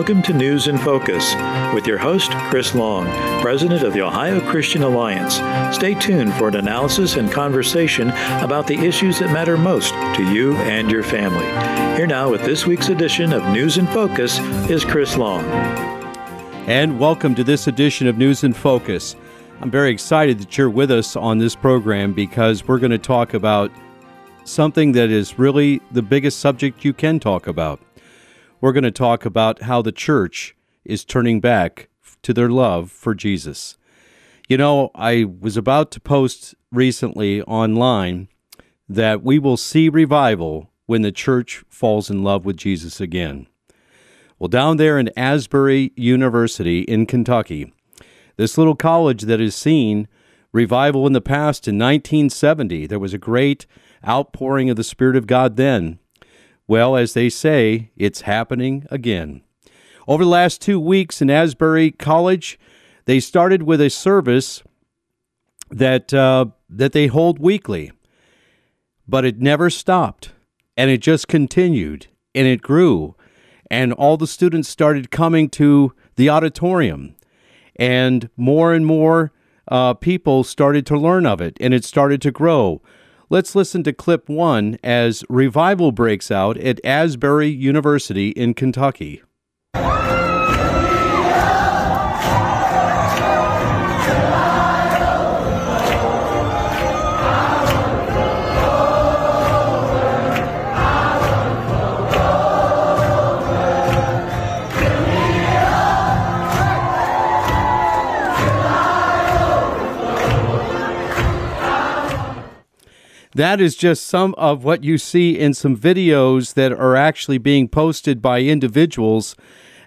Welcome to News in Focus with your host, Chris Long, President of the Ohio Christian Alliance. Stay tuned for an analysis and conversation about the issues that matter most to you and your family. Here now with this week's edition of News in Focus is Chris Long. And welcome to this edition of News in Focus. I'm very excited that you're with us on this program because we're going to talk about something that is really the biggest subject you can talk about we're going to talk about how the church is turning back to their love for Jesus. You know, I was about to post recently online that we will see revival when the church falls in love with Jesus again. Well, down there in Asbury University in Kentucky, this little college that has seen revival in the past in 1970, there was a great outpouring of the Spirit of God then. Well, as they say, it's happening again. Over the last two weeks in Asbury College, they started with a service that uh, that they hold weekly, but it never stopped, and it just continued, and it grew, and all the students started coming to the auditorium, and more and more uh, people started to learn of it, and it started to grow. Let's listen to clip one as revival breaks out at Asbury University in Kentucky. That is just some of what you see in some videos that are actually being posted by individuals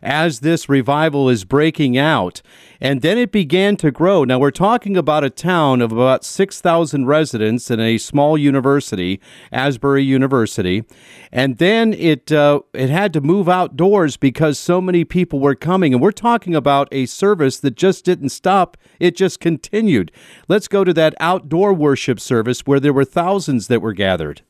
as this revival is breaking out. And then it began to grow. Now, we're talking about a town of about 6,000 residents and a small university, Asbury University. And then it, uh, it had to move outdoors because so many people were coming. And we're talking about a service that just didn't stop, it just continued. Let's go to that outdoor worship service where there were thousands that were gathered.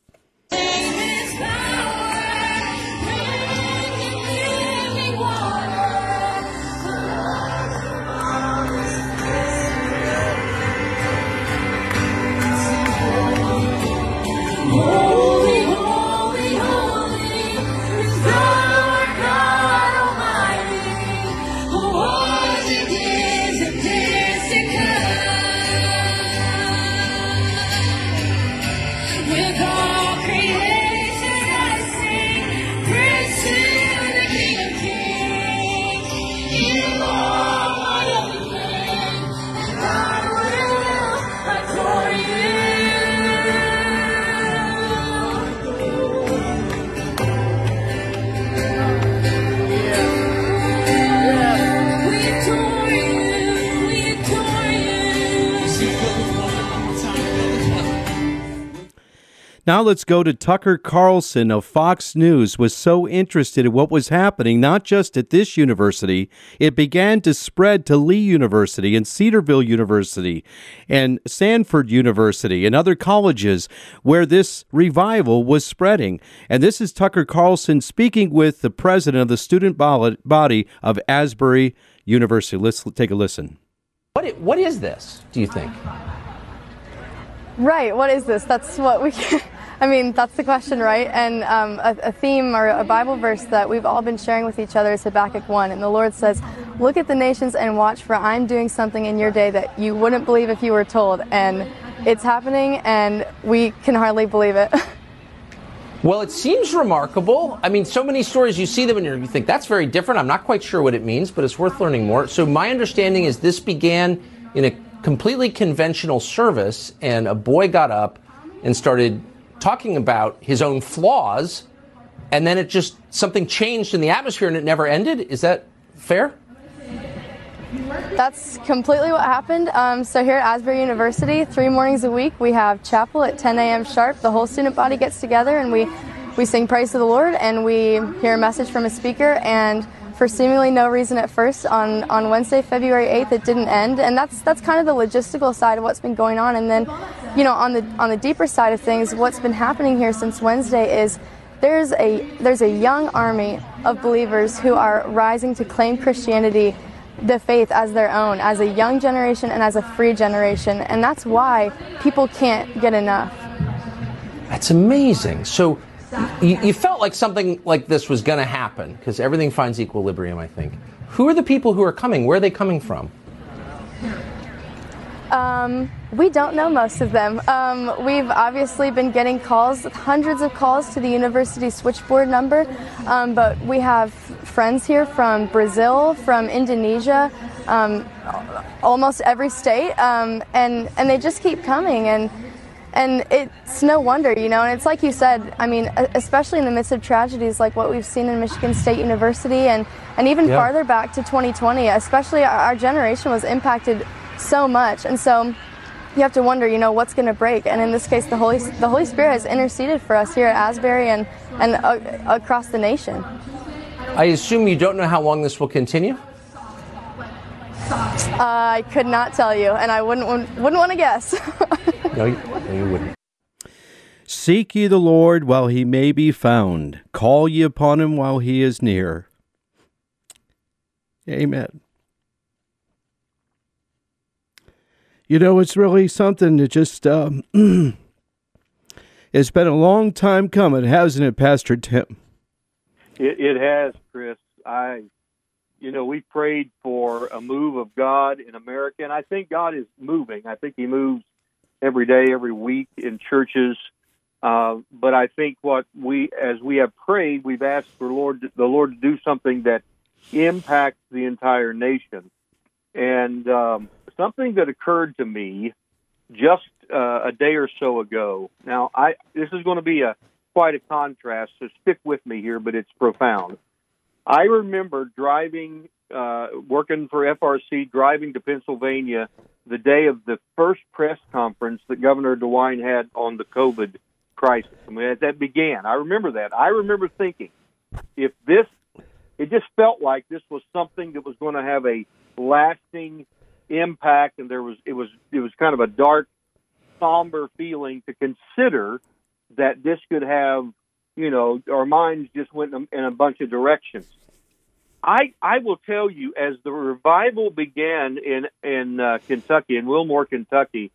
Now let's go to Tucker Carlson of Fox News was so interested in what was happening not just at this university, it began to spread to Lee University and Cedarville University and Samford University and other colleges where this revival was spreading. And this is Tucker Carlson speaking with the president of the student body of Asbury University. Let's take a listen. What, what is this, do you think? Right, what is this? That's what we I mean, that's the question, right? And um, a, a, theme or a Bible verse that we've all been sharing with each other is Habakkuk 1. And the Lord says, Look at the nations and watch, for I'm doing something in your day that you wouldn't believe if you were told. And it's happening, and we can hardly believe it. Well, it seems remarkable. I mean, so many stories you see them and you think that's very different. I'm not quite sure what it means, but it's worth learning more. So, my understanding is this began in a completely conventional service, and a boy got up and started talking about his own flaws, and then it just something changed in the atmosphere and it never ended. Is that fair? That's completely what happened. Um, so here at Asbury University, three mornings a week, we have chapel at 10 a.m. sharp. The whole student body gets together and we we sing praise to the Lord and we hear a message from a speaker and for seemingly no reason at first on, on Wednesday, February 8th, it didn't end. And that's that's kind of the logistical side of what's been going on. And then, you know, on the on the deeper side of things, what's been happening here since Wednesday is there's a there's a young army of believers who are rising to claim Christianity the faith as their own as a young generation and as a free generation and that's why people can't get enough that's amazing so you, you felt like something like this was going to happen because everything finds equilibrium i think. Who are the people who are coming? Where are they coming from? Um, we don't know most of them. Um, we've obviously been getting calls, hundreds of calls to the university switchboard number, um, but we have friends here from Brazil, from Indonesia, um, almost every state, um, and and they just keep coming. And. And it's no wonder, you know, and it's like you said, I mean, especially in the midst of tragedies like what we've seen in Michigan State University and, and even yeah. farther back to 2020, especially our, generation was impacted so much. And so you have to wonder, you know, what's going to break. And in this case, the Holy, the Holy Spirit has interceded for us here at Asbury and, and uh, across the nation. I assume you don't know how long this will continue? Uh, I could not tell you, and I wouldn't, wouldn't want to guess. no, you, no, you wouldn't. Seek ye the Lord while he may be found. Call ye upon him while he is near. Amen. You know, it's really something that just, um, it's been a long time coming, hasn't it, Pastor Tim? It, it has, Chris. I, you know, we prayed for a move of God in America, and I think God is moving. I think He moves every day, every week in churches. Uh, but I think what we, as we have prayed, we've asked for Lord, the Lord to do something that impacts the entire nation. And um, something that occurred to me just uh, a day or so ago. Now, I this is going to be a quite a contrast, so stick with me here, but it's profound. I remember driving, uh, working for FRC, driving to Pennsylvania the day of the first press conference that Governor DeWine had on the COVID crisis. I mean, as that began, I remember that. I remember thinking, if this, it just felt like this was something that was going to have a lasting impact, and there was it was it was kind of a dark, somber feeling to consider that this could have, you know, our minds just went in a, bunch of directions. I I will tell you, as the revival began in in uh, Kentucky, in Wilmore, Kentucky,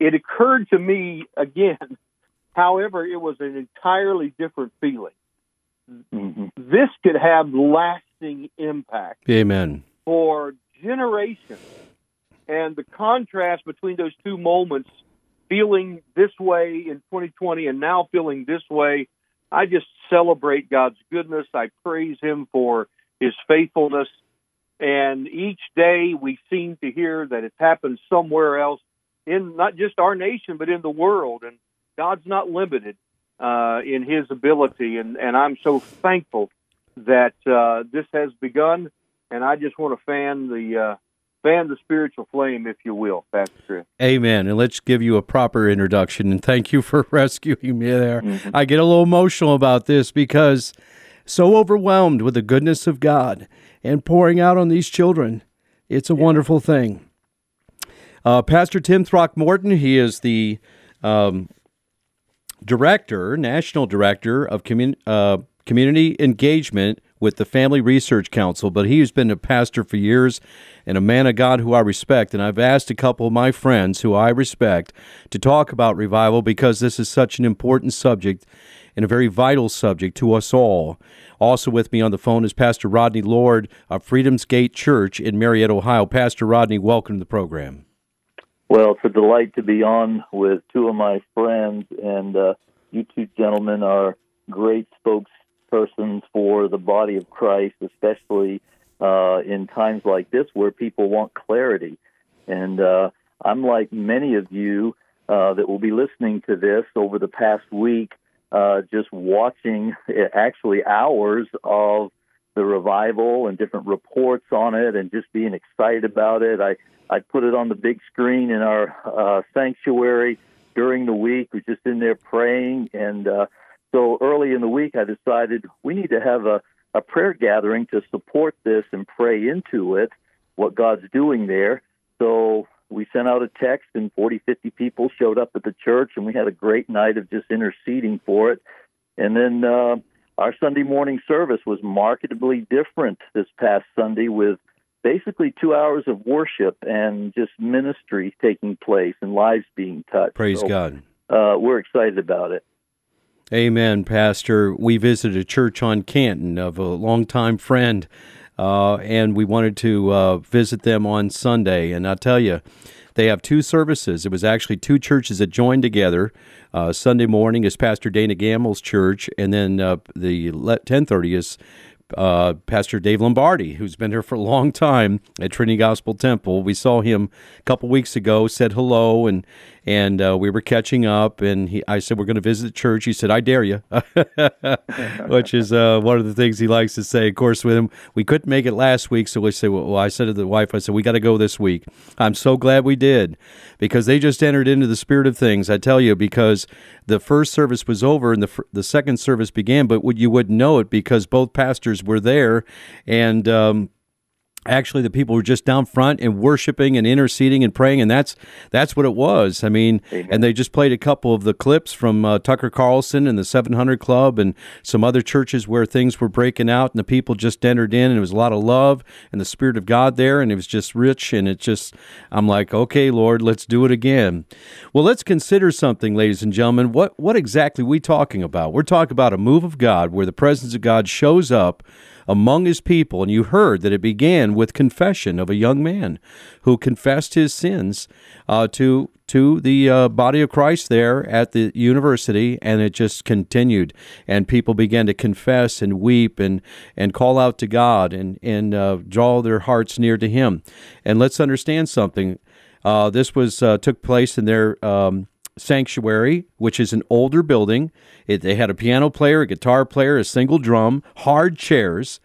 it occurred to me again. However, it was an entirely different feeling. Mm-hmm. This could have lasting impact. Amen. For generations. And the contrast between those two moments, feeling this way in 2020 and now feeling this way, I just celebrate God's goodness. I praise Him for His faithfulness. And each day we seem to hear that it's happened somewhere else in not just our nation, but in the world. And God's not limited uh, in His ability. And, and I'm so thankful that uh, this has begun and I just want to fan the uh, fan the spiritual flame, if you will, Pastor Chris. Amen. And let's give you a proper introduction. And thank you for rescuing me there. Mm-hmm. I get a little emotional about this because so overwhelmed with the goodness of God and pouring out on these children. It's a yeah. wonderful thing. Uh, Pastor Tim Throckmorton, he is the um, director, national director of commun- uh, community engagement with the Family Research Council, but he's been a pastor for years and a man of God who I respect. And I've asked a couple of my friends who I respect to talk about revival because this is such an important subject and a very vital subject to us all. Also with me on the phone is Pastor Rodney Lord of Freedom's Gate Church in Marietta, Ohio. Pastor Rodney, welcome to the program. Well, it's a delight to be on with two of my friends, and uh, you two gentlemen are great spokes persons for the body of Christ, especially uh, in times like this where people want clarity. And uh, I'm like many of you uh, that will be listening to this over the past week, uh, just watching actually hours of the revival and different reports on it and just being excited about it. I, I put it on the big screen in our uh, sanctuary during the week. We're just in there praying and uh, so early in the week, I decided we need to have a, a prayer gathering to support this and pray into it, what God's doing there. So we sent out a text, and 40, 50 people showed up at the church, and we had a great night of just interceding for it. And then uh, our Sunday morning service was markedly different this past Sunday with basically two hours of worship and just ministry taking place and lives being touched. Praise so, God. Uh, we're excited about it. Amen, Pastor. We visited a church on Canton of a longtime friend, uh, and we wanted to uh, visit them on Sunday. And I tell you, they have two services. It was actually two churches that joined together. Uh, Sunday morning is Pastor Dana Gamble's church, and then uh, the 10:30 is uh, Pastor Dave Lombardi, who's been here for a long time at Trinity Gospel Temple. We saw him a couple weeks ago, said hello, and and uh, we were catching up. And he, I said, We're going to visit the church. He said, I dare you, which is uh, one of the things he likes to say. Of course, with him, we couldn't make it last week. So we say, Well, I said to the wife, I said, We got to go this week. I'm so glad we did because they just entered into the spirit of things. I tell you, because the first service was over and the, the second service began, but you wouldn't know it because both pastors were there. And, um, actually the people were just down front and worshiping and interceding and praying and that's that's what it was. I mean Amen. and they just played a couple of the clips from uh, tucker carlson and the 700 club and some other churches where things were breaking out and the people just entered in and it was a lot of love and the spirit of god there and it was just rich and it just i'm like okay lord let's do it again. Well let's consider something ladies and gentlemen. What what exactly are we talking about? We're talking about a move of god where the presence of god shows up among his people. And you heard that it began with confession of a young man who confessed his sins uh, to to the uh, body of Christ there at the university, and it just continued. And people began to confess and weep and and call out to God and and uh, draw their hearts near to Him. And let's understand something. Uh, this was uh, took place in their um, sanctuary, which is an older building. It, they had a piano player, a guitar player, a single drum, hard chairs,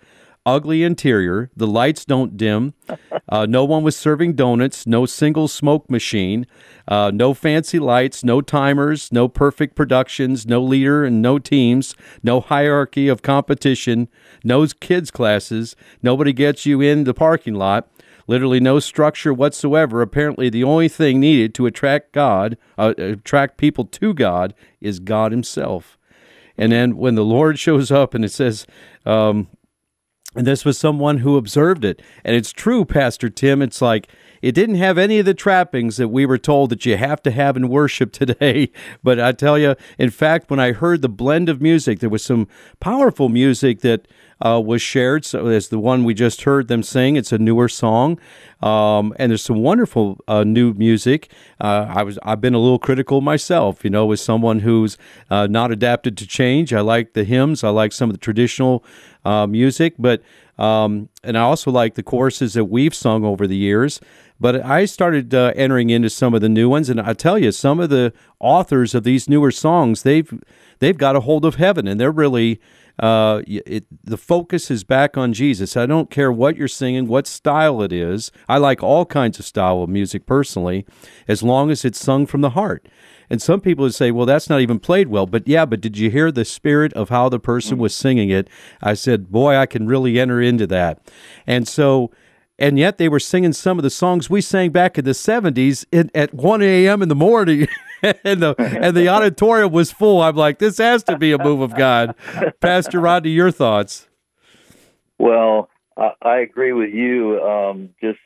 ugly interior. The lights don't dim. Uh, no one was serving donuts. No single smoke machine. Uh, no fancy lights. No timers. No perfect productions. No leader and no teams. No hierarchy of competition. No kids classes. Nobody gets you in the parking lot literally no structure whatsoever. Apparently, the only thing needed to attract God, uh, attract people to God, is God Himself. And then when the Lord shows up and it says, um, and this was someone who observed it. And it's true, Pastor Tim. It's like it didn't have any of the trappings that we were told that you have to have in worship today. But I tell you, in fact, when I heard the blend of music, there was some powerful music that uh, was shared. So as the one we just heard them sing. It's a newer song, um, and there's some wonderful uh, new music. Uh, I was I've been a little critical myself, you know, as someone who's uh, not adapted to change. I like the hymns. I like some of the traditional uh, music, but um, and I also like the choruses that we've sung over the years. But I started uh, entering into some of the new ones, and I tell you, some of the authors of these newer songs, they've they've got a hold of heaven, and they're really uh, it, the focus is back on Jesus. I don't care what you're singing, what style it is. I like all kinds of style of music personally, as long as it's sung from the heart. And some people would say, well, that's not even played well. But yeah, but did you hear the spirit of how the person was singing it? I said, boy, I can really enter into that. And so, and yet they were singing some of the songs we sang back in the 70s at 1 a.m. in the morning. and the and the auditorium was full. I'm like, this has to be a move of God. Pastor Rodney, your thoughts? Well, I, I agree with you. Um, just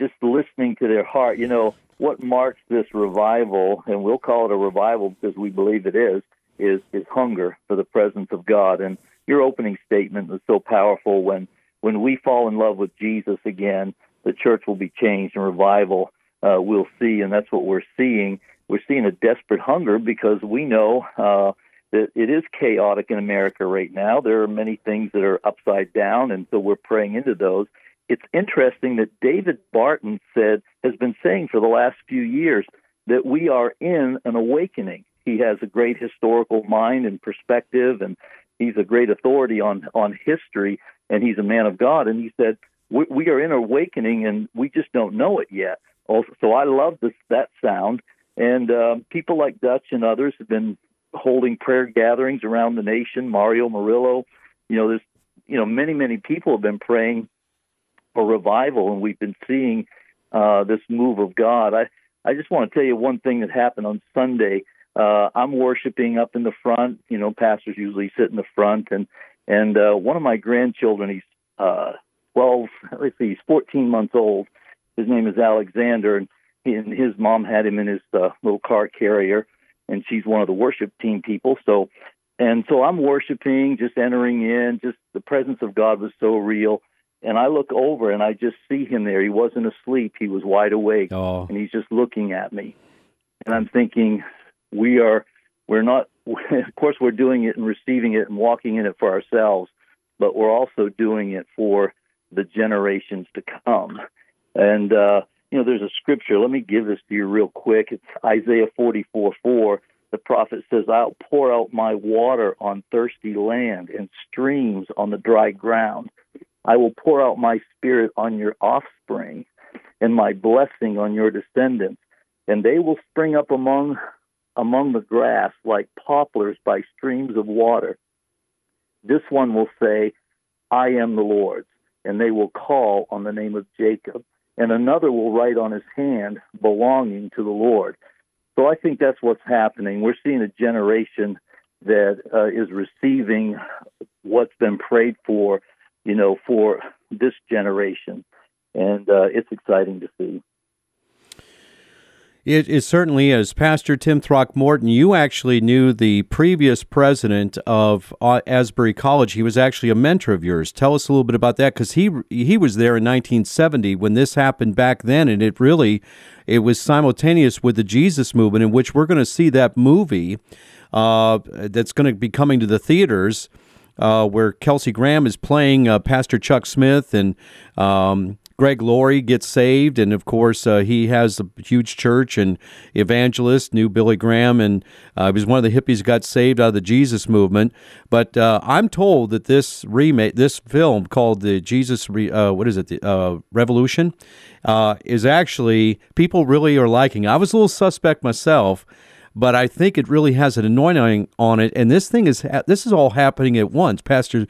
just listening to their heart. You know what marks this revival, and we'll call it a revival because we believe it is. Is is hunger for the presence of God, and your opening statement was so powerful. When when we fall in love with Jesus again, the church will be changed, and revival uh, we'll see, and that's what we're seeing we're seeing a desperate hunger because we know uh, that it is chaotic in America right now. There are many things that are upside down, and so we're praying into those. It's interesting that David Barton said has been saying for the last few years that we are in an awakening. He has a great historical mind and perspective, and he's a great authority on on history, and he's a man of God. And he said we, we are in awakening, and we just don't know it yet. Also, so I love this that sound, and um, people like Dutch and others have been holding prayer gatherings around the nation. Mario Murillo, you know, there's you know many many people have been praying for revival, and we've been seeing uh, this move of God. I I just want to tell you one thing that happened on Sunday. Uh, I'm worshiping up in the front. You know, pastors usually sit in the front, and and uh, one of my grandchildren, he's uh, 12. Let's see, he's 14 months old. His name is Alexander, and, he, and his mom had him in his uh, little car carrier, and she's one of the worship team people. So, and so I'm worshiping, just entering in. Just the presence of God was so real. And I look over and I just see him there. He wasn't asleep. He was wide awake. Oh. And he's just looking at me. And I'm thinking, we are, we're not, of course, we're doing it and receiving it and walking in it for ourselves, but we're also doing it for the generations to come. And, uh, you know, there's a scripture. Let me give this to you real quick. It's Isaiah 44 4. The prophet says, I'll pour out my water on thirsty land and streams on the dry ground. I will pour out my spirit on your offspring and my blessing on your descendants, and they will spring up among among the grass like poplars by streams of water. This one will say, I am the Lord's, and they will call on the name of Jacob. And another will write on his hand, belonging to the Lord. So I think that's what's happening. We're seeing a generation that uh, is receiving what's been prayed for, you know, for this generation. And uh, it's exciting to see. It, it, certainly is. Pastor Tim Throckmorton, you actually knew the previous president of uh, Asbury College. He was actually a mentor of yours. Tell us a little bit about that because he he was there in 1970 when this happened back then, and it really it was simultaneous with the Jesus movement, in which we're going to see that movie uh, that's going to be coming to the theaters. Uh, where Kelsey Grammer is playing uh, Pastor Chuck Smith and um, Greg Laurie gets saved, and of course uh, he has a huge church and evangelist, knew Billy Graham, and uh, he was one of the hippies got saved out of the Jesus movement. But uh, I'm told that this remake, this film called the Jesus, Re, uh, what is it, the uh, Revolution, uh, is actually people really are liking. I was a little suspect myself but I think it really has an anointing on it. And this thing is this is all happening at once. Pastor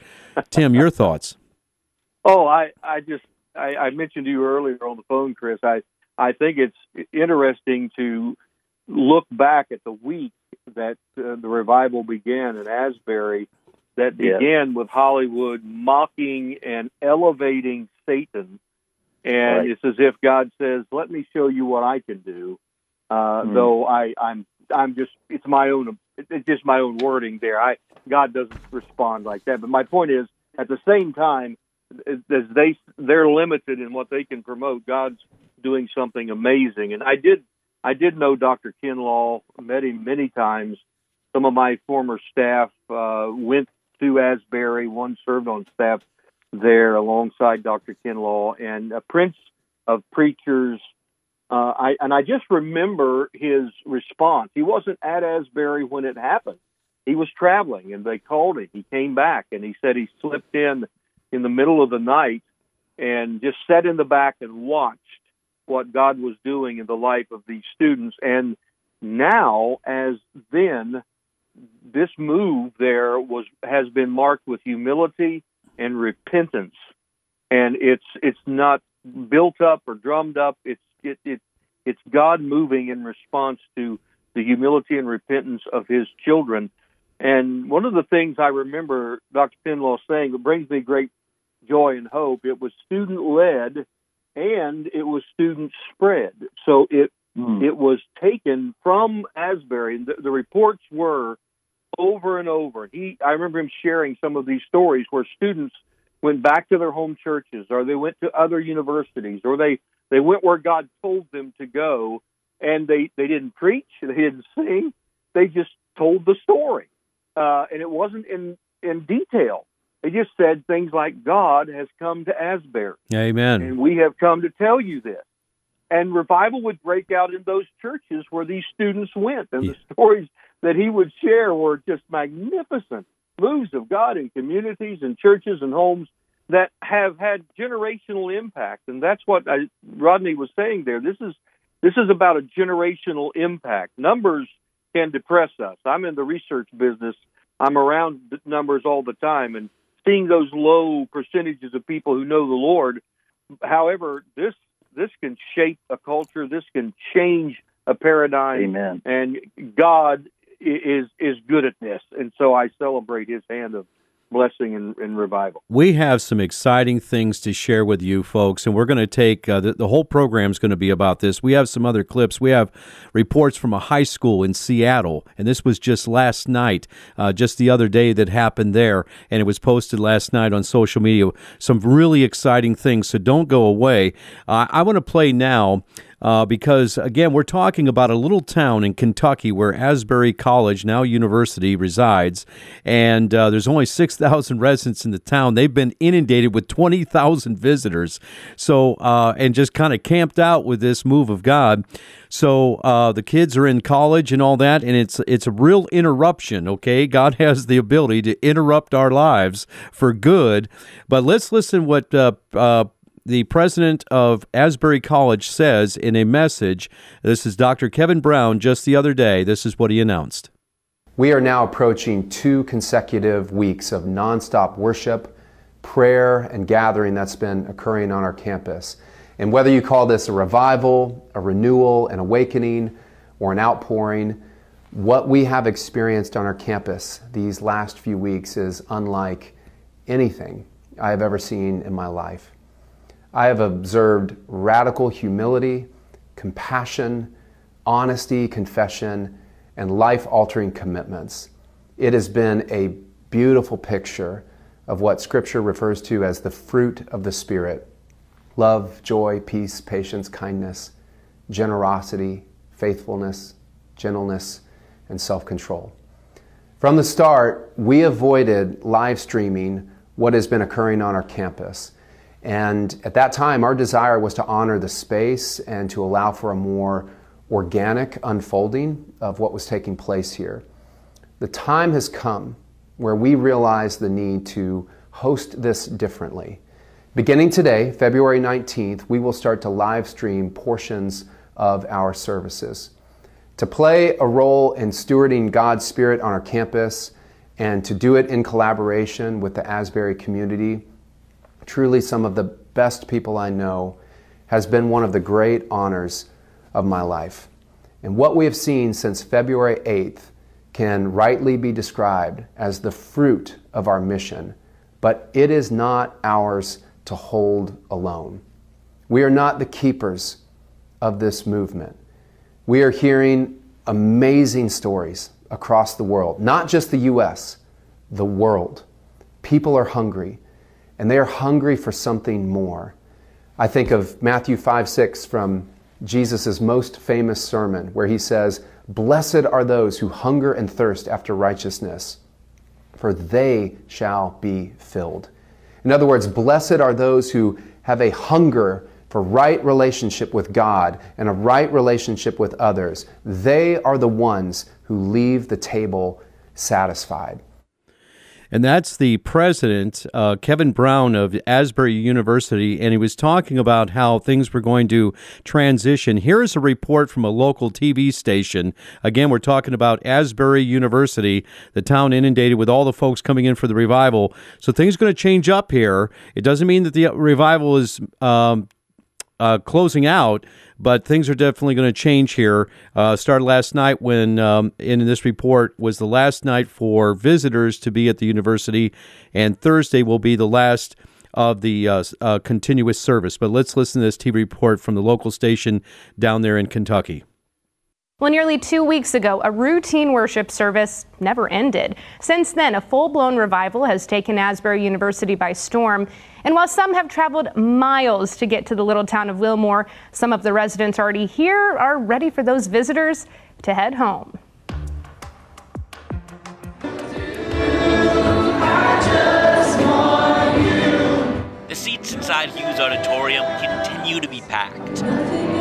Tim, your thoughts? Oh, I I just I, I mentioned to you earlier on the phone, Chris. I I think it's interesting to look back at the week that uh, the revival began in Asbury, that began with Hollywood mocking and elevating Satan, and right. it's as if God says, "Let me show you what I can do." Uh, mm. Though I, I'm I'm just it's my own it's just my own wording there. I God doesn't respond like that. But my point is, at the same time, as they they're limited in what they can promote. God's doing something amazing, and I did I did know Dr. Kinlaw, met him many times. Some of my former staff uh, went to Asbury. One served on staff there alongside Dr. Kinlaw, and a prince of preachers. Uh, I and I just remember his response. He wasn't at Asbury when it happened. He was traveling, and they called him. He came back, and he said he slipped in in the middle of the night and just sat in the back and watched what God was doing in the life of these students. And now, as then, this move there was has been marked with humility and repentance, and it's it's not built up or drummed up. It's it, it it's God moving in response to the humility and repentance of His children. And one of the things I remember Dr. Kinlaw saying that brings me great joy and hope. It was student led and it was student spread. So it mm. it was taken from Asbury. The, the reports were over and over. He I remember him sharing some of these stories where students went back to their home churches or they went to other universities or they they went where God told them to go and they they didn't preach, they didn't sing, they just told the story. Uh, and it wasn't in in detail. They just said things like, God has come to Asbury. Amen. And we have come to tell you this. And revival would break out in those churches where these students went. And yeah. the stories that he would share were just magnificent moves of God in communities and churches and homes that have had generational impact. And that's what I, Rodney was saying there. This is this is about a generational impact. Numbers can depress us. I'm in the research business. I'm around numbers all the time, and seeing those low percentages of people who know the Lord. However, this this can shape a culture. This can change a paradigm. Amen. And God is is good at this, and so I celebrate his hand of blessing and, and, revival. We have some exciting things to share with you folks, and we're going to take uh, the, the, whole program is going to be about this. We have some other clips. We have reports from a high school in Seattle, and this was just last night, uh, just the other day that happened there, and it was posted last night on social media. Some really exciting things, so don't go away. Uh, I want to play now uh, because, again, we're talking about a little town in Kentucky where Asbury College, now university, resides. And uh, there's only 6,000 residents in the town. They've been inundated with 20,000 visitors. So, uh, and just kind of camped out with this move of God. So uh, the kids are in college and all that, and it's it's a real interruption. Okay, God has the ability to interrupt our lives for good. But let's listen what uh, uh, the president of Asbury College says in a message. This is Dr. Kevin Brown just the other day. This is what he announced. We are now approaching two consecutive weeks of nonstop worship, prayer, and gathering that's been occurring on our campus. And whether you call this a revival, a renewal, an awakening, or an outpouring, what we have experienced on our campus these last few weeks is unlike anything I have ever seen in my life. I have observed radical humility, compassion, honesty, confession, and life altering commitments. It has been a beautiful picture of what Scripture refers to as the fruit of the Spirit love, joy, peace, patience, kindness, generosity, faithfulness, gentleness, and self control. From the start, we avoided live streaming what has been occurring on our campus. And at that time, our desire was to honor the space and to allow for a more organic unfolding of what was taking place here. The time has come where we realize the need to host this differently. Beginning today, February 19th, we will start to live stream portions of our services. To play a role in stewarding God's Spirit on our campus and to do it in collaboration with the Asbury community, truly some of the best people I know, has been one of the great honors of my life. And what we have seen since February 8th can rightly be described as the fruit of our mission, but it is not ours to hold alone. We are not the keepers of this movement. We are hearing amazing stories across the world, not just the US, the world. People are hungry and they are hungry for something more. I think of Matthew 5 6 from Jesus' most famous sermon, where he says, Blessed are those who hunger and thirst after righteousness, for they shall be filled. In other words, blessed are those who have a hunger for right relationship with God and a right relationship with others. They are the ones who leave the table satisfied and that's the president, uh, Kevin Brown of Asbury University, and he was talking about how things were going to transition. Here is a report from a local TV station. Again, we're talking about Asbury University, the town inundated with all the folks coming in for the revival. So things are going to change up here. It doesn't mean that the revival is um, uh, closing out, but things are definitely going to change here. Uh, started last night when, um, in this report, was the last night for visitors to be at the university, and Thursday will be the last of the uh, uh, continuous service. But let's listen to this TV report from the local station down there in Kentucky. Well, nearly two weeks ago, a routine worship service never ended. Since then, a full blown revival has taken Asbury University by storm. And while some have traveled miles to get to the little town of Wilmore, some of the residents already here are ready for those visitors to head home. The seats inside Hughes Auditorium continue to be packed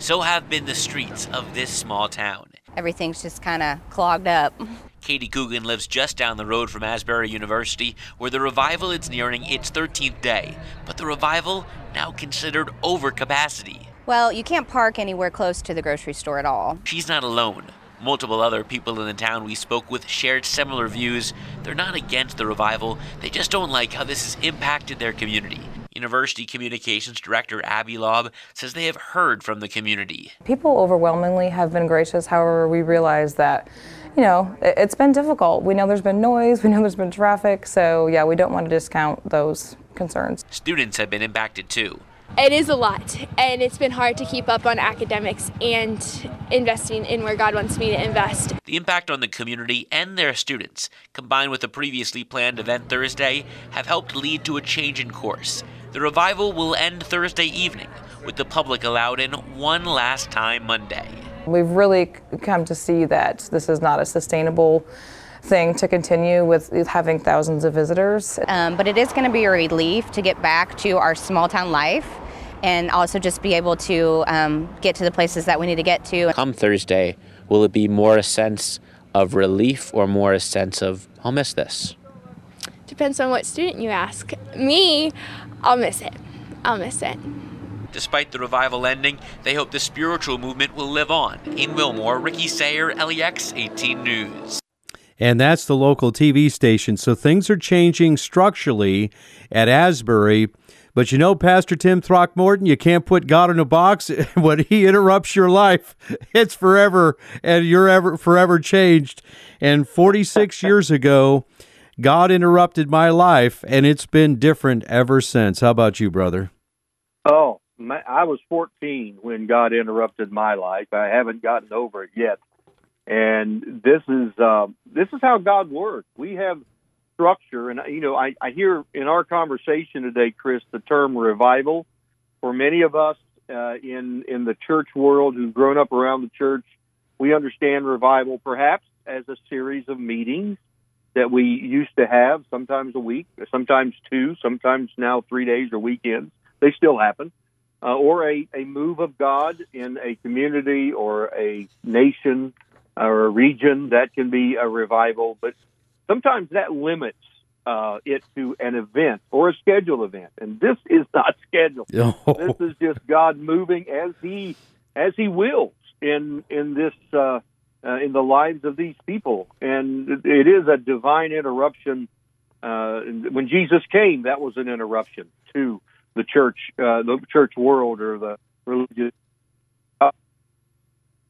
so have been the streets of this small town. Everything's just kind of clogged up. Katie Coogan lives just down the road from Asbury University, where the revival is nearing its 13th day. But the revival now considered over capacity. Well, you can't park anywhere close to the grocery store at all. She's not alone. Multiple other people in the town we spoke with shared similar views. They're not against the revival, they just don't like how this has impacted their community. University Communications Director Abby Lobb says they have heard from the community. People overwhelmingly have been gracious. However, we realize that you know, it's been difficult. We know there's been noise, we know there's been traffic, so yeah, we don't want to discount those concerns. Students have been impacted too. It is a lot, and it's been hard to keep up on academics and investing in where God wants me to invest. The impact on the community and their students, combined with the previously planned event Thursday, have helped lead to a change in course. The revival will end Thursday evening, with the public allowed in one last time Monday. We've really come to see that this is not a sustainable thing to continue with having thousands of visitors. Um, but it is going to be a relief to get back to our small town life and also just be able to um, get to the places that we need to get to. Come Thursday, will it be more a sense of relief or more a sense of, I'll miss this? Depends on what student you ask. Me, I'll miss it. I'll miss it. Despite the revival ending, they hope the spiritual movement will live on. In Wilmore, Ricky Sayer, LEX 18 News. And that's the local TV station. So things are changing structurally at Asbury. But you know, Pastor Tim Throckmorton, you can't put God in a box. when he interrupts your life, it's forever, and you're ever forever changed. And 46 years ago, God interrupted my life, and it's been different ever since. How about you, brother? Oh, my, I was 14 when God interrupted my life. I haven't gotten over it yet. And this is uh, this is how God works. We have structure, and you know, I, I hear in our conversation today, Chris, the term revival. For many of us uh, in in the church world who've grown up around the church, we understand revival perhaps as a series of meetings that we used to have, sometimes a week, sometimes two, sometimes now three days or weekends. They still happen uh, or a, a move of God in a community or a nation or a region, that can be a revival. But sometimes that limits uh, it to an event or a scheduled event, and this is not scheduled. Oh. This is just God moving as He as He wills in in this uh, uh, in the lives of these people, and it is a divine interruption. Uh, when Jesus came, that was an interruption to the church, uh, the church world or the religious.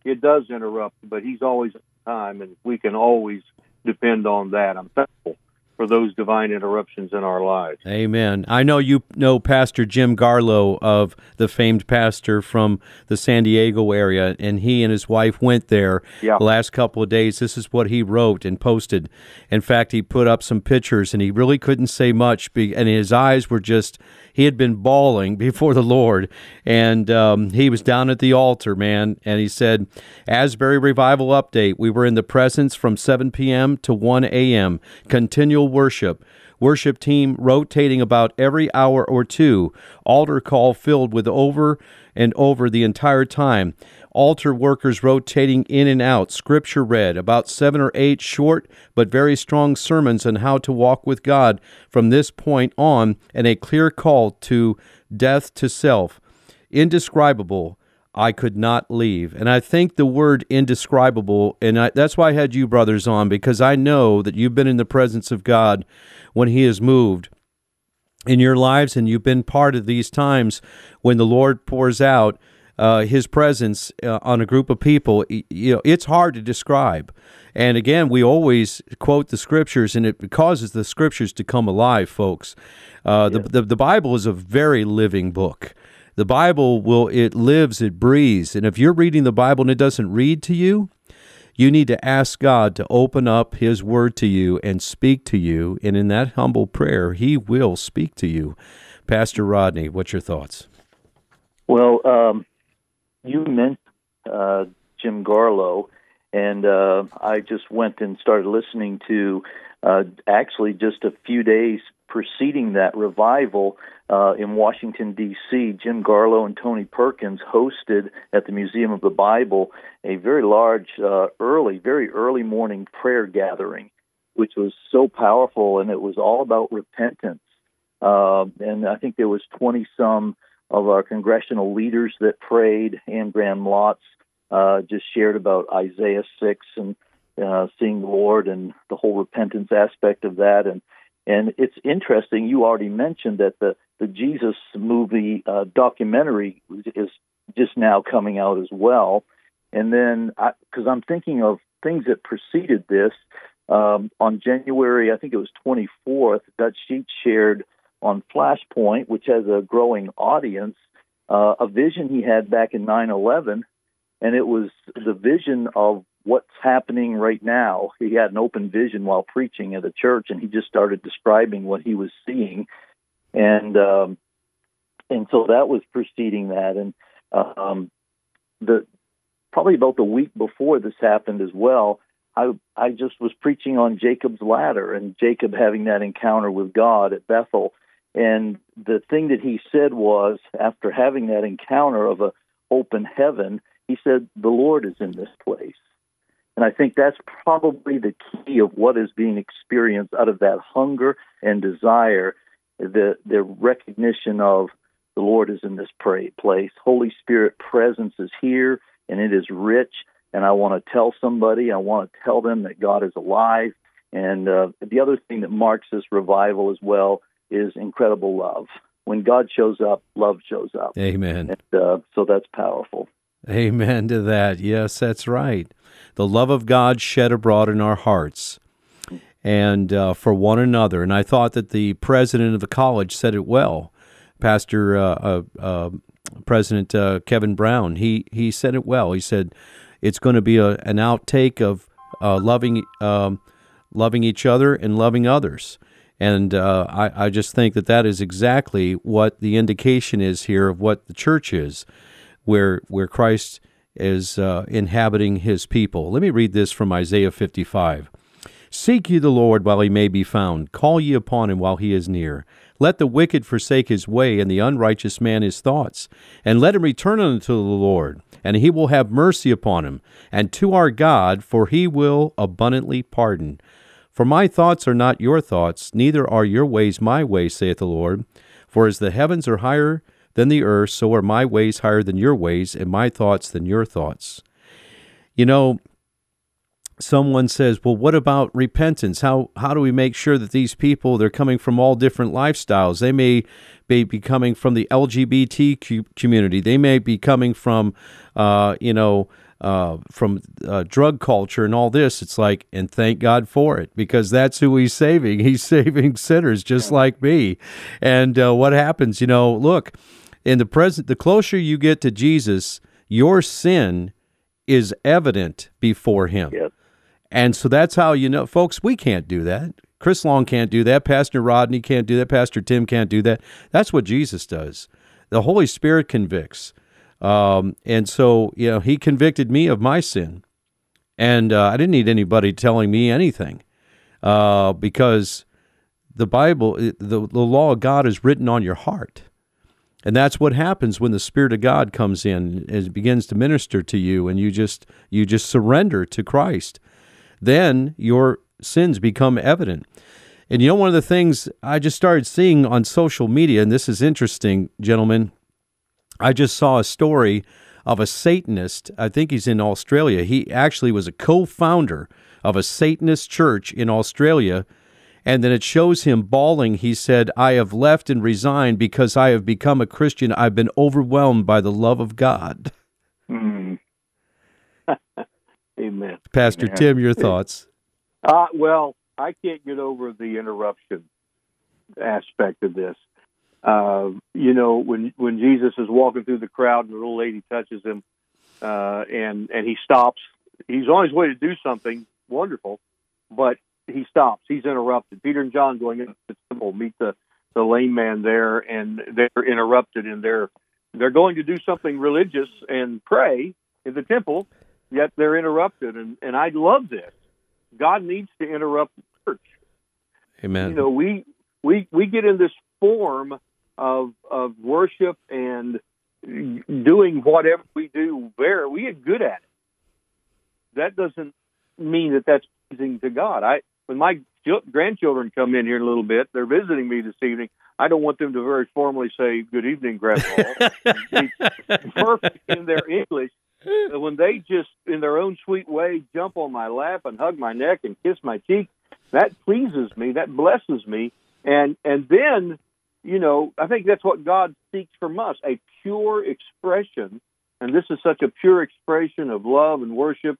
It does interrupt, but he's always on time, and we can always depend on that. I'm thankful for those divine interruptions in our lives. Amen. I know you know Pastor Jim Garlow of the famed pastor from the San Diego area, and he and his wife went there yeah. the last couple of days. This is what he wrote and posted. In fact, he put up some pictures, and he really couldn't say much, and his eyes were just he had been bawling before the Lord, and um, he was down at the altar, man. And he said, Asbury Revival Update. We were in the presence from 7 p.m. to 1 a.m. Continual worship. Worship team rotating about every hour or two. Altar call filled with over and over the entire time altar workers rotating in and out, scripture read, about seven or eight short but very strong sermons on how to walk with God from this point on, and a clear call to death to self. Indescribable. I could not leave. And I think the word indescribable, and I, that's why I had you brothers on, because I know that you've been in the presence of God when He has moved in your lives, and you've been part of these times when the Lord pours out uh, his presence uh, on a group of people, you know, it's hard to describe. And again, we always quote the scriptures, and it causes the scriptures to come alive, folks. Uh, yeah. the, the, the Bible is a very living book. The Bible will it lives, it breathes, and if you're reading the Bible and it doesn't read to you, you need to ask God to open up His Word to you and speak to you. And in that humble prayer, He will speak to you. Pastor Rodney, what's your thoughts? Well, um, you mentioned uh, Jim Garlow, and uh, I just went and started listening to uh, actually just a few days preceding that revival uh, in Washington, D.C., Jim Garlow and Tony Perkins hosted at the Museum of the Bible a very large, uh, early, very early morning prayer gathering, which was so powerful, and it was all about repentance. Uh, and I think there was 20 some of our congressional leaders that prayed. Anne Graham Lotz uh, just shared about Isaiah 6 and uh, seeing the Lord and the whole repentance aspect of that. And, And it's interesting. You already mentioned that the the Jesus movie uh, documentary is just now coming out as well. And then, because I'm thinking of things that preceded this, um, on January, I think it was 24th, Dutch Sheets shared on Flashpoint, which has a growing audience, uh, a vision he had back in 9 11. And it was the vision of what's happening right now. He had an open vision while preaching at a church, and he just started describing what he was seeing. And um, and so that was preceding that. And um, the probably about the week before this happened as well, I I just was preaching on Jacob's ladder and Jacob having that encounter with God at Bethel. And the thing that he said was, after having that encounter of a open heaven, he said, "The Lord is in this place." And I think that's probably the key of what is being experienced out of that hunger and desire, the the recognition of the Lord is in this place. Holy Spirit presence is here, and it is rich and I want to tell somebody, I want to tell them that God is alive. And uh, the other thing that marks this revival as well is incredible love. When God shows up, love shows up. Amen. And, uh, so that's powerful. Amen to that. Yes, that's right. The love of God shed abroad in our hearts and uh, for one another. And I thought that the president of the college said it well. Pastor uh, uh, uh President uh, Kevin Brown, he, he said it well. He said, it's going to be a, an outtake of uh, loving um, loving each other and loving others. And uh, I, I just think that that is exactly what the indication is here of what the church is, where where Christ is uh, inhabiting His people. Let me read this from Isaiah 55. Seek ye the Lord while he may be found, call ye upon him while he is near. Let the wicked forsake his way, and the unrighteous man his thoughts, and let him return unto the Lord and he will have mercy upon him, and to our God, for he will abundantly pardon. For my thoughts are not your thoughts, neither are your ways my ways, saith the Lord. For as the heavens are higher than the earth, so are my ways higher than your ways, and my thoughts than your thoughts. You know, someone says, "Well, what about repentance? How how do we make sure that these people they're coming from all different lifestyles? They may be, be coming from the LGBT community. They may be coming from, uh, you know." Uh, from uh, drug culture and all this, it's like, and thank God for it because that's who He's saving. He's saving sinners just like me. And uh, what happens? You know, look, in the present, the closer you get to Jesus, your sin is evident before Him. Yep. And so that's how you know, folks, we can't do that. Chris Long can't do that. Pastor Rodney can't do that. Pastor Tim can't do that. That's what Jesus does. The Holy Spirit convicts. Um, and so, you know, he convicted me of my sin. And uh, I didn't need anybody telling me anything uh, because the Bible, the, the law of God is written on your heart. And that's what happens when the Spirit of God comes in and begins to minister to you, and you just you just surrender to Christ then your sins become evident. And you know, one of the things I just started seeing on social media, and this is interesting, gentlemen, I just saw a story of a Satanist. I think he's in Australia. He actually was a co founder of a Satanist church in Australia. And then it shows him bawling. He said, I have left and resigned because I have become a Christian. I've been overwhelmed by the love of God. Mm. Amen. Pastor Amen. Tim, your thoughts? Uh, well, I can't get over the interruption aspect of this. Uh, you know, when when Jesus is walking through the crowd and the little lady touches him, uh, and and he stops. He's on his way to do something wonderful, but he stops. He's interrupted. Peter and John going into the temple meet the the lame man there, and they're interrupted, and they're they're going to do something religious and pray in the temple, yet they're interrupted. And, and I love this. God needs to interrupt the church. Amen. You know, we we we get in this form of of worship and doing whatever we do there. We get good at it. That doesn't mean that that's pleasing to God. I when my grandchildren come in here in a little bit, they're visiting me this evening. I don't want them to very formally say "Good evening, Grandpa." perfect in their English, when they just, in their own sweet way, jump on my lap and hug my neck and kiss my cheek, that pleases me, that blesses me, and and then you know I think that's what God seeks from us a pure expression, and this is such a pure expression of love and worship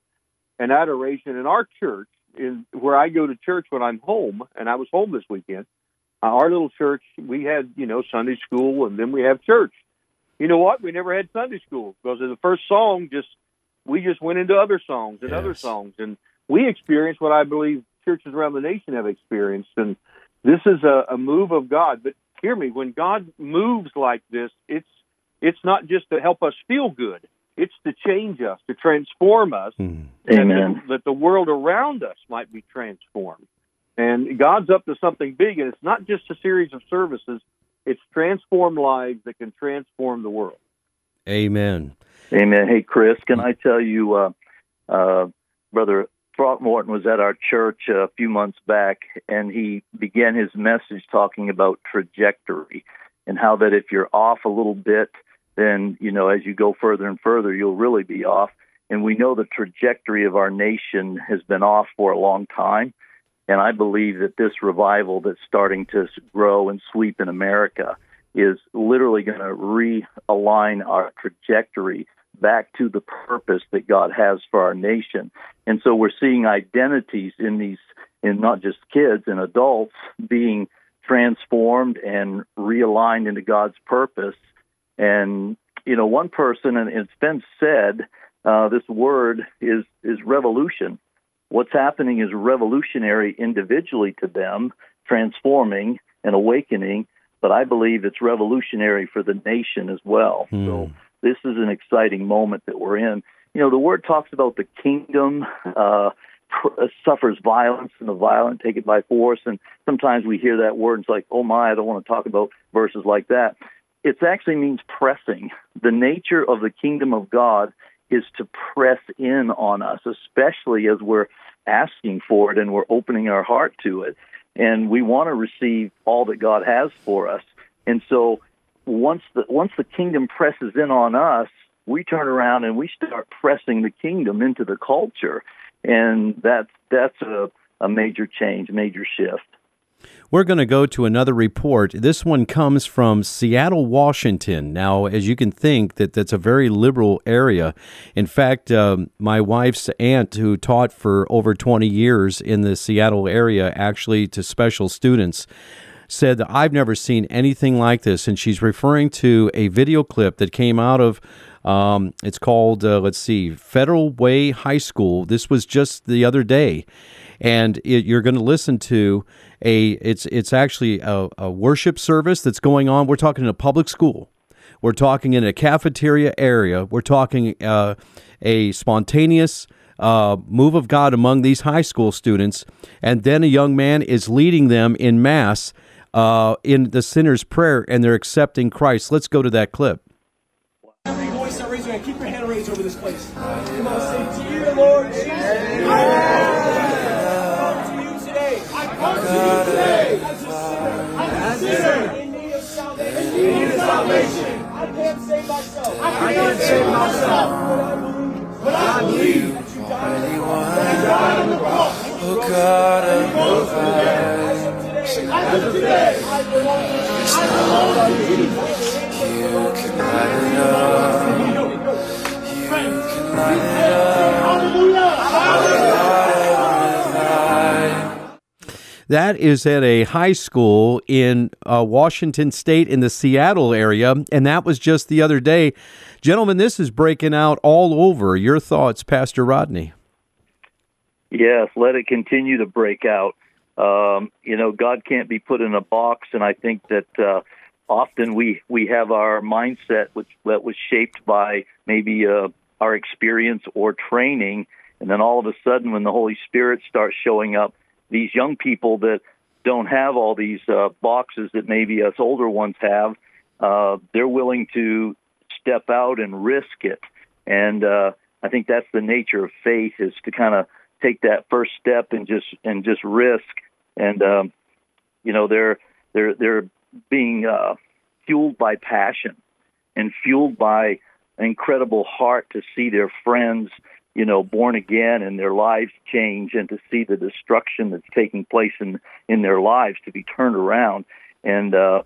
and adoration in our church, in where I go to church when I'm home, and I was home this weekend. Uh, our little church, we had you know Sunday school, and then we have church. You know what? We never had Sunday school because the first song, just we just went into other songs and yes. other songs, and we experienced what I believe churches around the nation have experienced. And this is a, a move of God. But hear me, when God moves like this, it's it's not just to help us feel good. It's to change us, to transform us, mm. Amen. That, that the world around us might be transformed. And God's up to something big, and it's not just a series of services. It's transformed lives that can transform the world. Amen. Amen. Hey, Chris, can I tell you, uh, uh, Brother Throckmorton was at our church a few months back, and he began his message talking about trajectory and how that if you're off a little bit, then, you know, as you go further and further, you'll really be off. And we know the trajectory of our nation has been off for a long time. And I believe that this revival that's starting to grow and sweep in America is literally going to realign our trajectory back to the purpose that God has for our nation. And so we're seeing identities in these, in not just kids and adults, being transformed and realigned into God's purpose. And, you know, one person, and it's been said, uh, this word is, is revolution. What's happening is revolutionary individually to them, transforming and awakening, but I believe it's revolutionary for the nation as well. Mm. So this is an exciting moment that we're in. You know, the word talks about the kingdom uh, pr- uh, suffers violence, and the violent take it by force. And sometimes we hear that word, and it's like, oh my, I don't want to talk about verses like that. It actually means pressing. The nature of the kingdom of God is to press in on us, especially as we're asking for it and we're opening our heart to it. And we want to receive all that God has for us. And so once the once the kingdom presses in on us, we turn around and we start pressing the kingdom into the culture, and that's that's a, a major change, major shift. We're going to go to another report. This one comes from Seattle, Washington. Now, as you can think, that that's a very liberal area. In fact, um, my wife's aunt, who taught for over 20 years in the Seattle area, actually to special students, said that I've never seen anything like this. And she's referring to a video clip that came out of, um, it's called, uh, let's see, Federal Way High School. This was just the other day. And it, you're going to listen to a, it's, it's actually a, a worship service that's going on. We're talking in a public school. We're talking in a cafeteria area. We're talking uh, a spontaneous uh, move of God among these high school students. And then a young man is leading them in Mass uh, in the sinner's prayer and they're accepting Christ. Let's go to that clip. Every voice that raises your hand, keep your hand raised over this place. Come on, say, Dear Lord Jesus, You can light it up. You can light it up. That is at a high school in uh, Washington State in the Seattle area, and that was just the other day. Gentlemen, this is breaking out all over. Your thoughts, Pastor Rodney? Yes, let it continue to break out. Um, you know, God can't be put in a box, and I think that uh, often we we have our mindset which that was shaped by maybe uh, our experience or training, and then all of a sudden, when the Holy Spirit starts showing up, these young people that don't have all these uh, boxes that maybe us older ones have, uh, they're willing to step out and risk it, and uh, I think that's the nature of faith is to kind of take that first step and just and just risk. And um, you know they're they're they're being uh, fueled by passion and fueled by an incredible heart to see their friends you know, born again and their lives change, and to see the destruction that's taking place in in their lives to be turned around. And uh,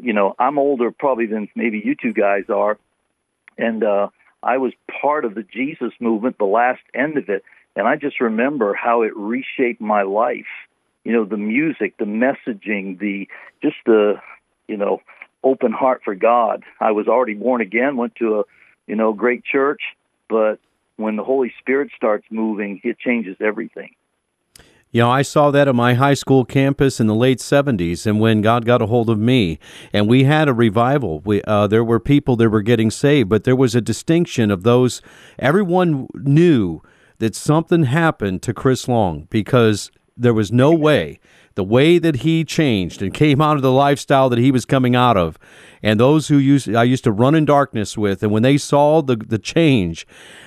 you know, I'm older probably than maybe you two guys are, and uh, I was part of the Jesus movement, the last end of it, and I just remember how it reshaped my life. You know, the music, the messaging, the just the you know open heart for God. I was already born again, went to a you know great church, but when the Holy Spirit starts moving, it changes everything. You know, I saw that at my high school campus in the late 70s, and when God got a hold of me, and we had a revival. We, uh, there were people that were getting saved, but there was a distinction of those. Everyone knew that something happened to Chris Long because there was no way the way that he changed and came out of the lifestyle that he was coming out of and those who used I used to run in darkness with and when they saw the the change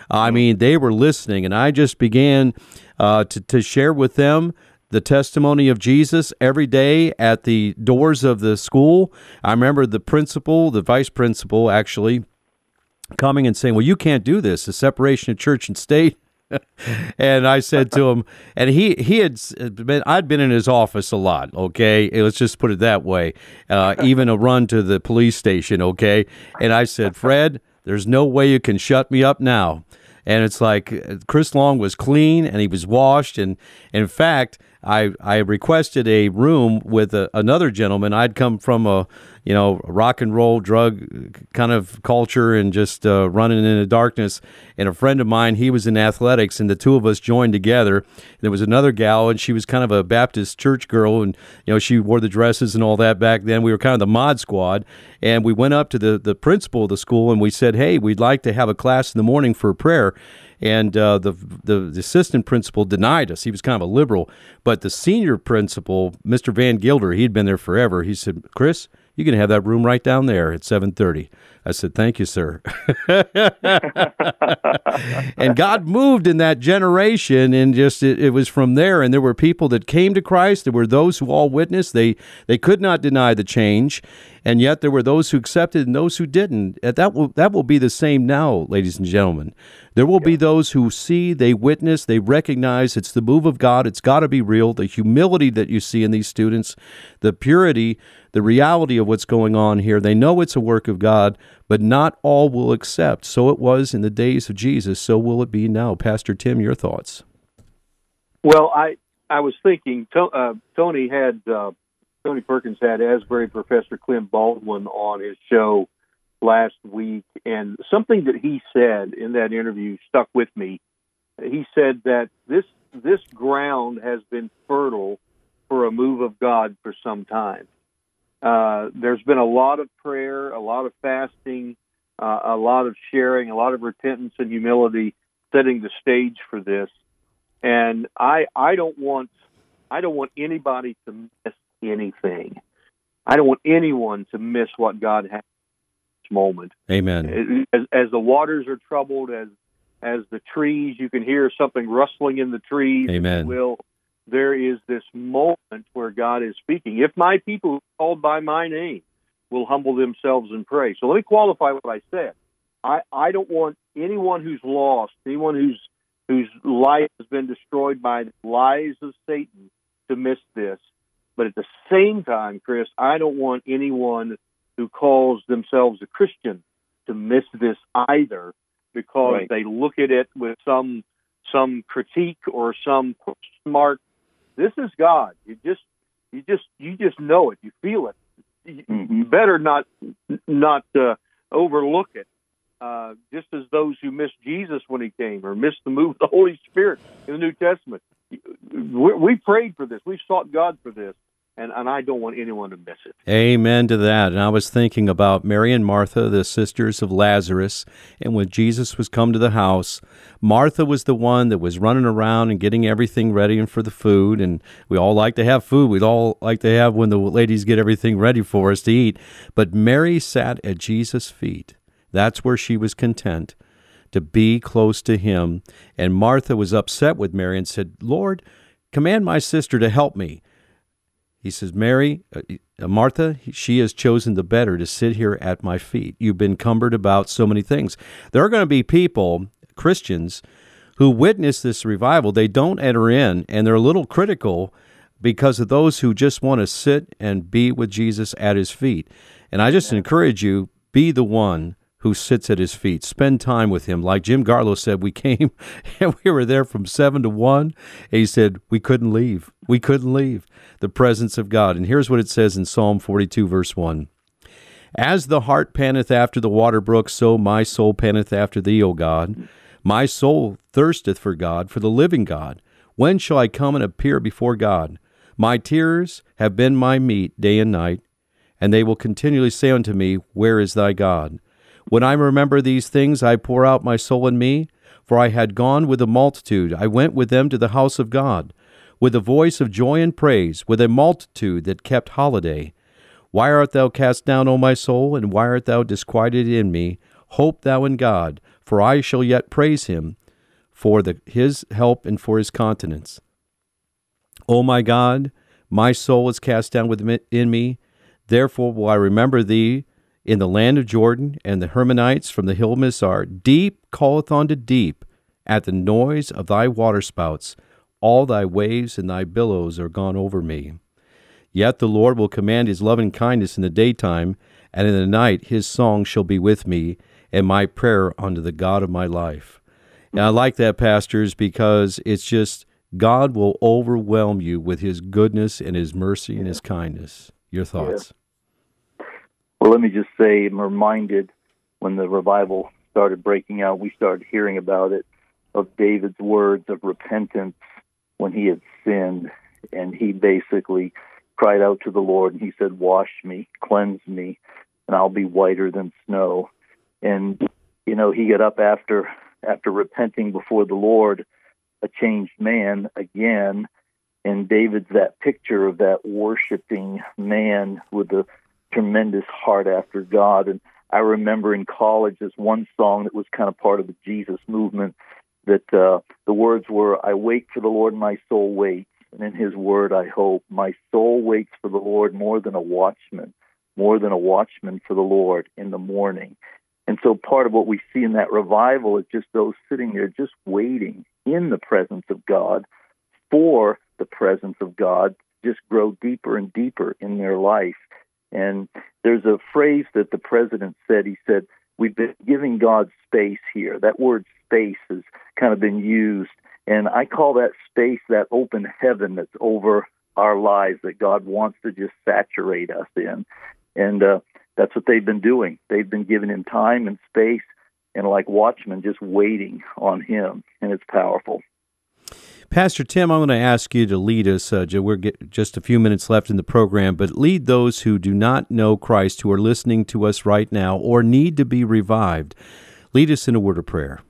I mean they were listening and I just began uh, to, to share with them the testimony of Jesus every day at the doors of the school. I remember the principal, the vice principal, actually coming and saying, Well, you can't do this, the separation of church and state. and I said to him, and he he had been I'd been in his office a lot. Okay, let's just put it that way. Uh, even a run to the police station. Okay, and I said, Fred, there's no way you can shut me up now and it's like Chris Long was clean and he was washed, and in fact, I I requested a room with a, another gentleman. I'd come from a you know rock and roll drug kind of culture and just uh, running in the darkness. And a friend of mine, he was in athletics, and the two of us joined together. There was another gal, and she was kind of a Baptist church girl, and you know she wore the dresses and all that back then. We were kind of the mod squad, and we went up to the the principal of the school and we said, "Hey, we'd like to have a class in the morning for prayer." and uh, the, the, the assistant principal denied us. He was kind of a liberal, but the senior principal, Mr. Van Gilder, he'd been there forever. He said, "Chris, you can have that room right down there at 7:30." I said, "Thank you, sir." and God moved in that generation, and just it, it, was from there. And there were people that came to Christ. There were those who all witnessed. They they could not deny the change, and yet there were those who accepted and those who didn't. That will that will be the same now, ladies and gentlemen. There will be those who see, they witness, they recognize it's the move of God. It's got to be real. The humility that you see in these students, the purity, the reality of what's going on here. They know it's a work of God, but not all will accept. So it was in the days of Jesus. So will it be now. Pastor Tim, your thoughts? Well, I I was thinking uh, Tony had uh, Tony Perkins had Asbury professor Clint Baldwin on his show last week, and something that he said in that interview stuck with me. He said that this this ground has been fertile for a move of God for some time. Uh, there's been a lot of prayer, a lot of fasting, uh, a lot of sharing, a lot of repentance and humility, setting the stage for this. And I I don't want I don't want anybody to miss anything. I don't want anyone to miss what God has this moment. Amen. As, as the waters are troubled, as as the trees, you can hear something rustling in the trees. Amen. Will there is this moment where God is speaking. If my people called by my name will humble themselves and pray. So let me qualify what I said. I, I don't want anyone who's lost, anyone who's whose life has been destroyed by the lies of Satan to miss this. But at the same time, Chris, I don't want anyone who calls themselves a Christian to miss this either because right. they look at it with some some critique or some question mark. This is God. You just you just you just know it. You feel it. You, mm-hmm. you better not not uh, overlook it. Uh, just as those who missed Jesus when he came or missed the move of the Holy Spirit in the New Testament. We, we prayed for this. We sought God for this and, and I don't want anyone to miss it. Amen to that. And I was thinking about Mary and Martha, the sisters of Lazarus, and when Jesus was come to the house, Martha was the one that was running around and getting everything ready and for the food. And we all like to have food. We'd all like to have when the ladies get everything ready for us to eat. But Mary sat at Jesus' feet. That's where she was content to be close to him. And Martha was upset with Mary and said, Lord, command my sister to help me. He says, Mary, uh, uh, Martha, she has chosen the better to sit here at my feet. You've been cumbered about so many things. There are going to be people, Christians, who witness this revival, they don't enter in and they're a little critical because of those who just want to sit and be with Jesus at his feet. And I just encourage you be the one who sits at his feet. Spend time with him. Like Jim Garlow said, we came and we were there from 7 to 1. And he said, we couldn't leave. We couldn't leave the presence of God. And here's what it says in Psalm 42, verse 1. As the hart panteth after the water brook, so my soul panteth after thee, O God. My soul thirsteth for God, for the living God. When shall I come and appear before God? My tears have been my meat day and night, and they will continually say unto me, Where is thy God? When I remember these things, I pour out my soul in me, for I had gone with a multitude. I went with them to the house of God, with a voice of joy and praise, with a multitude that kept holiday. Why art thou cast down, O my soul, and why art thou disquieted in me? Hope thou in God, for I shall yet praise him for the, his help and for his countenance. O my God, my soul is cast down within me. Therefore will I remember thee in the land of Jordan, and the Hermonites from the hill Mizar. Deep calleth unto deep at the noise of thy waterspouts. All thy waves and thy billows are gone over me. Yet the Lord will command his loving kindness in the daytime, and in the night his song shall be with me, and my prayer unto the God of my life. And I like that, pastors, because it's just God will overwhelm you with his goodness and his mercy and his kindness. Your thoughts? Well, let me just say, I'm reminded when the revival started breaking out, we started hearing about it, of David's words of repentance when he had sinned. And he basically cried out to the Lord and he said, Wash me, cleanse me, and I'll be whiter than snow. And, you know, he got up after after repenting before the Lord, a changed man again. And David's that picture of that worshiping man with the tremendous heart after God. And I remember in college this one song that was kind of part of the Jesus movement that uh, the words were, I wait for the Lord, my soul waits, and in his word I hope. My soul waits for the Lord more than a watchman, more than a watchman for the Lord in the morning. And so part of what we see in that revival is just those sitting there just waiting in the presence of God for the presence of God just grow deeper and deeper in their life. And there's a phrase that the president said. He said, We've been giving God space here. That word space has kind of been used. And I call that space that open heaven that's over our lives that God wants to just saturate us in. And uh, that's what they've been doing. They've been giving him time and space and like watchmen just waiting on him. And it's powerful. Pastor Tim, I'm going to ask you to lead us. Uh, we're just a few minutes left in the program, but lead those who do not know Christ, who are listening to us right now, or need to be revived. Lead us in a word of prayer.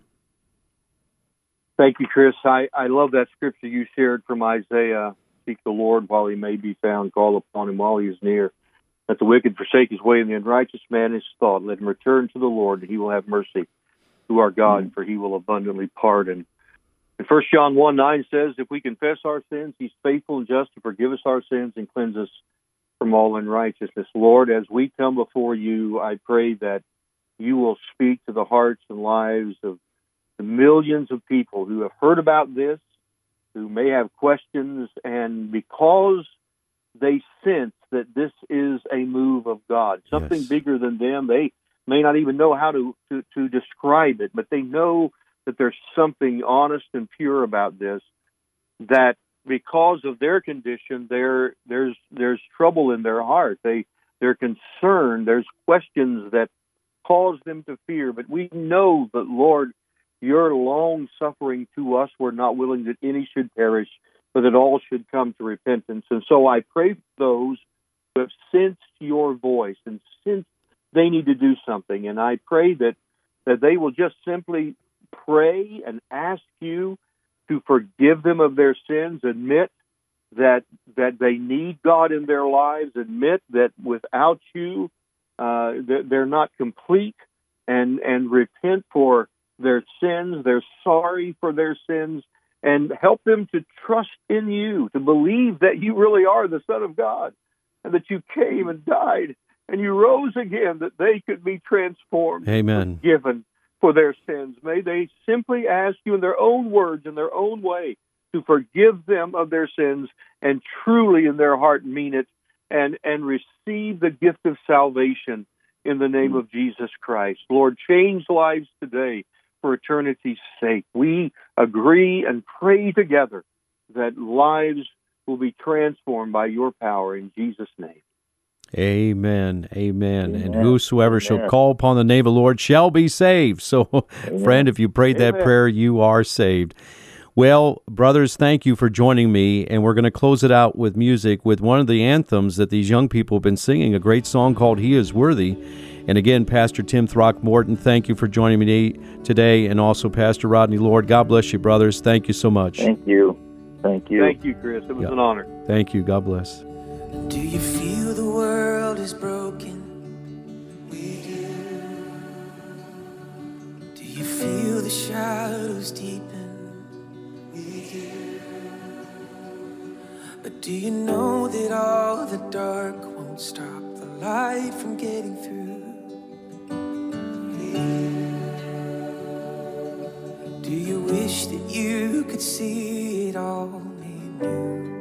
Thank you, Chris. I, I love that scripture you shared from Isaiah. Seek the Lord while he may be found, call upon him while he is near. Let the wicked forsake his way, and the unrighteous man his thought. Let him return to the Lord, and he will have mercy to our God, mm-hmm. for he will abundantly pardon. And First John 1 9 says, If we confess our sins, he's faithful and just to forgive us our sins and cleanse us from all unrighteousness. Lord, as we come before you, I pray that you will speak to the hearts and lives of the millions of people who have heard about this, who may have questions, and because they sense that this is a move of God, something yes. bigger than them, they may not even know how to, to, to describe it, but they know that there's something honest and pure about this that because of their condition there there's there's trouble in their heart. They they're concerned. There's questions that cause them to fear. But we know that lord you're long suffering to us we're not willing that any should perish but that all should come to repentance. And so i pray for those who have sensed your voice and since they need to do something. And i pray that that they will just simply pray and ask you to forgive them of their sins, admit that that they need God in their lives, admit that without you uh, they're not complete, and and repent for their sins. They're sorry for their sins, and help them to trust in you, to believe that you really are the Son of God, and that you came and died and you rose again, that they could be transformed, Amen. forgiven, for their sins. May they simply ask you in their own words, in their own way, to forgive them of their sins and truly in their heart mean it and, and receive the gift of salvation in the name of Jesus Christ. Lord, change lives today for eternity's sake. We agree and pray together that lives will be transformed by your power in Jesus' name. Amen. Amen. Amen. And whosoever Amen. shall call upon the name of the Lord shall be saved. So, Amen. friend, if you prayed that prayer, you are saved. Well, brothers, thank you for joining me. And we're going to close it out with music with one of the anthems that these young people have been singing, a great song called He is Worthy. And again, Pastor Tim Throckmorton, thank you for joining me today. And also Pastor Rodney Lord. God bless you, brothers. Thank you so much. Thank you. Thank you. Thank you, Chris. It was yeah. an honor. Thank you. God bless. Do you shadows deepen? We do. But do you know that all the dark won't stop the light from getting through? Do you wish that you could see it all made new?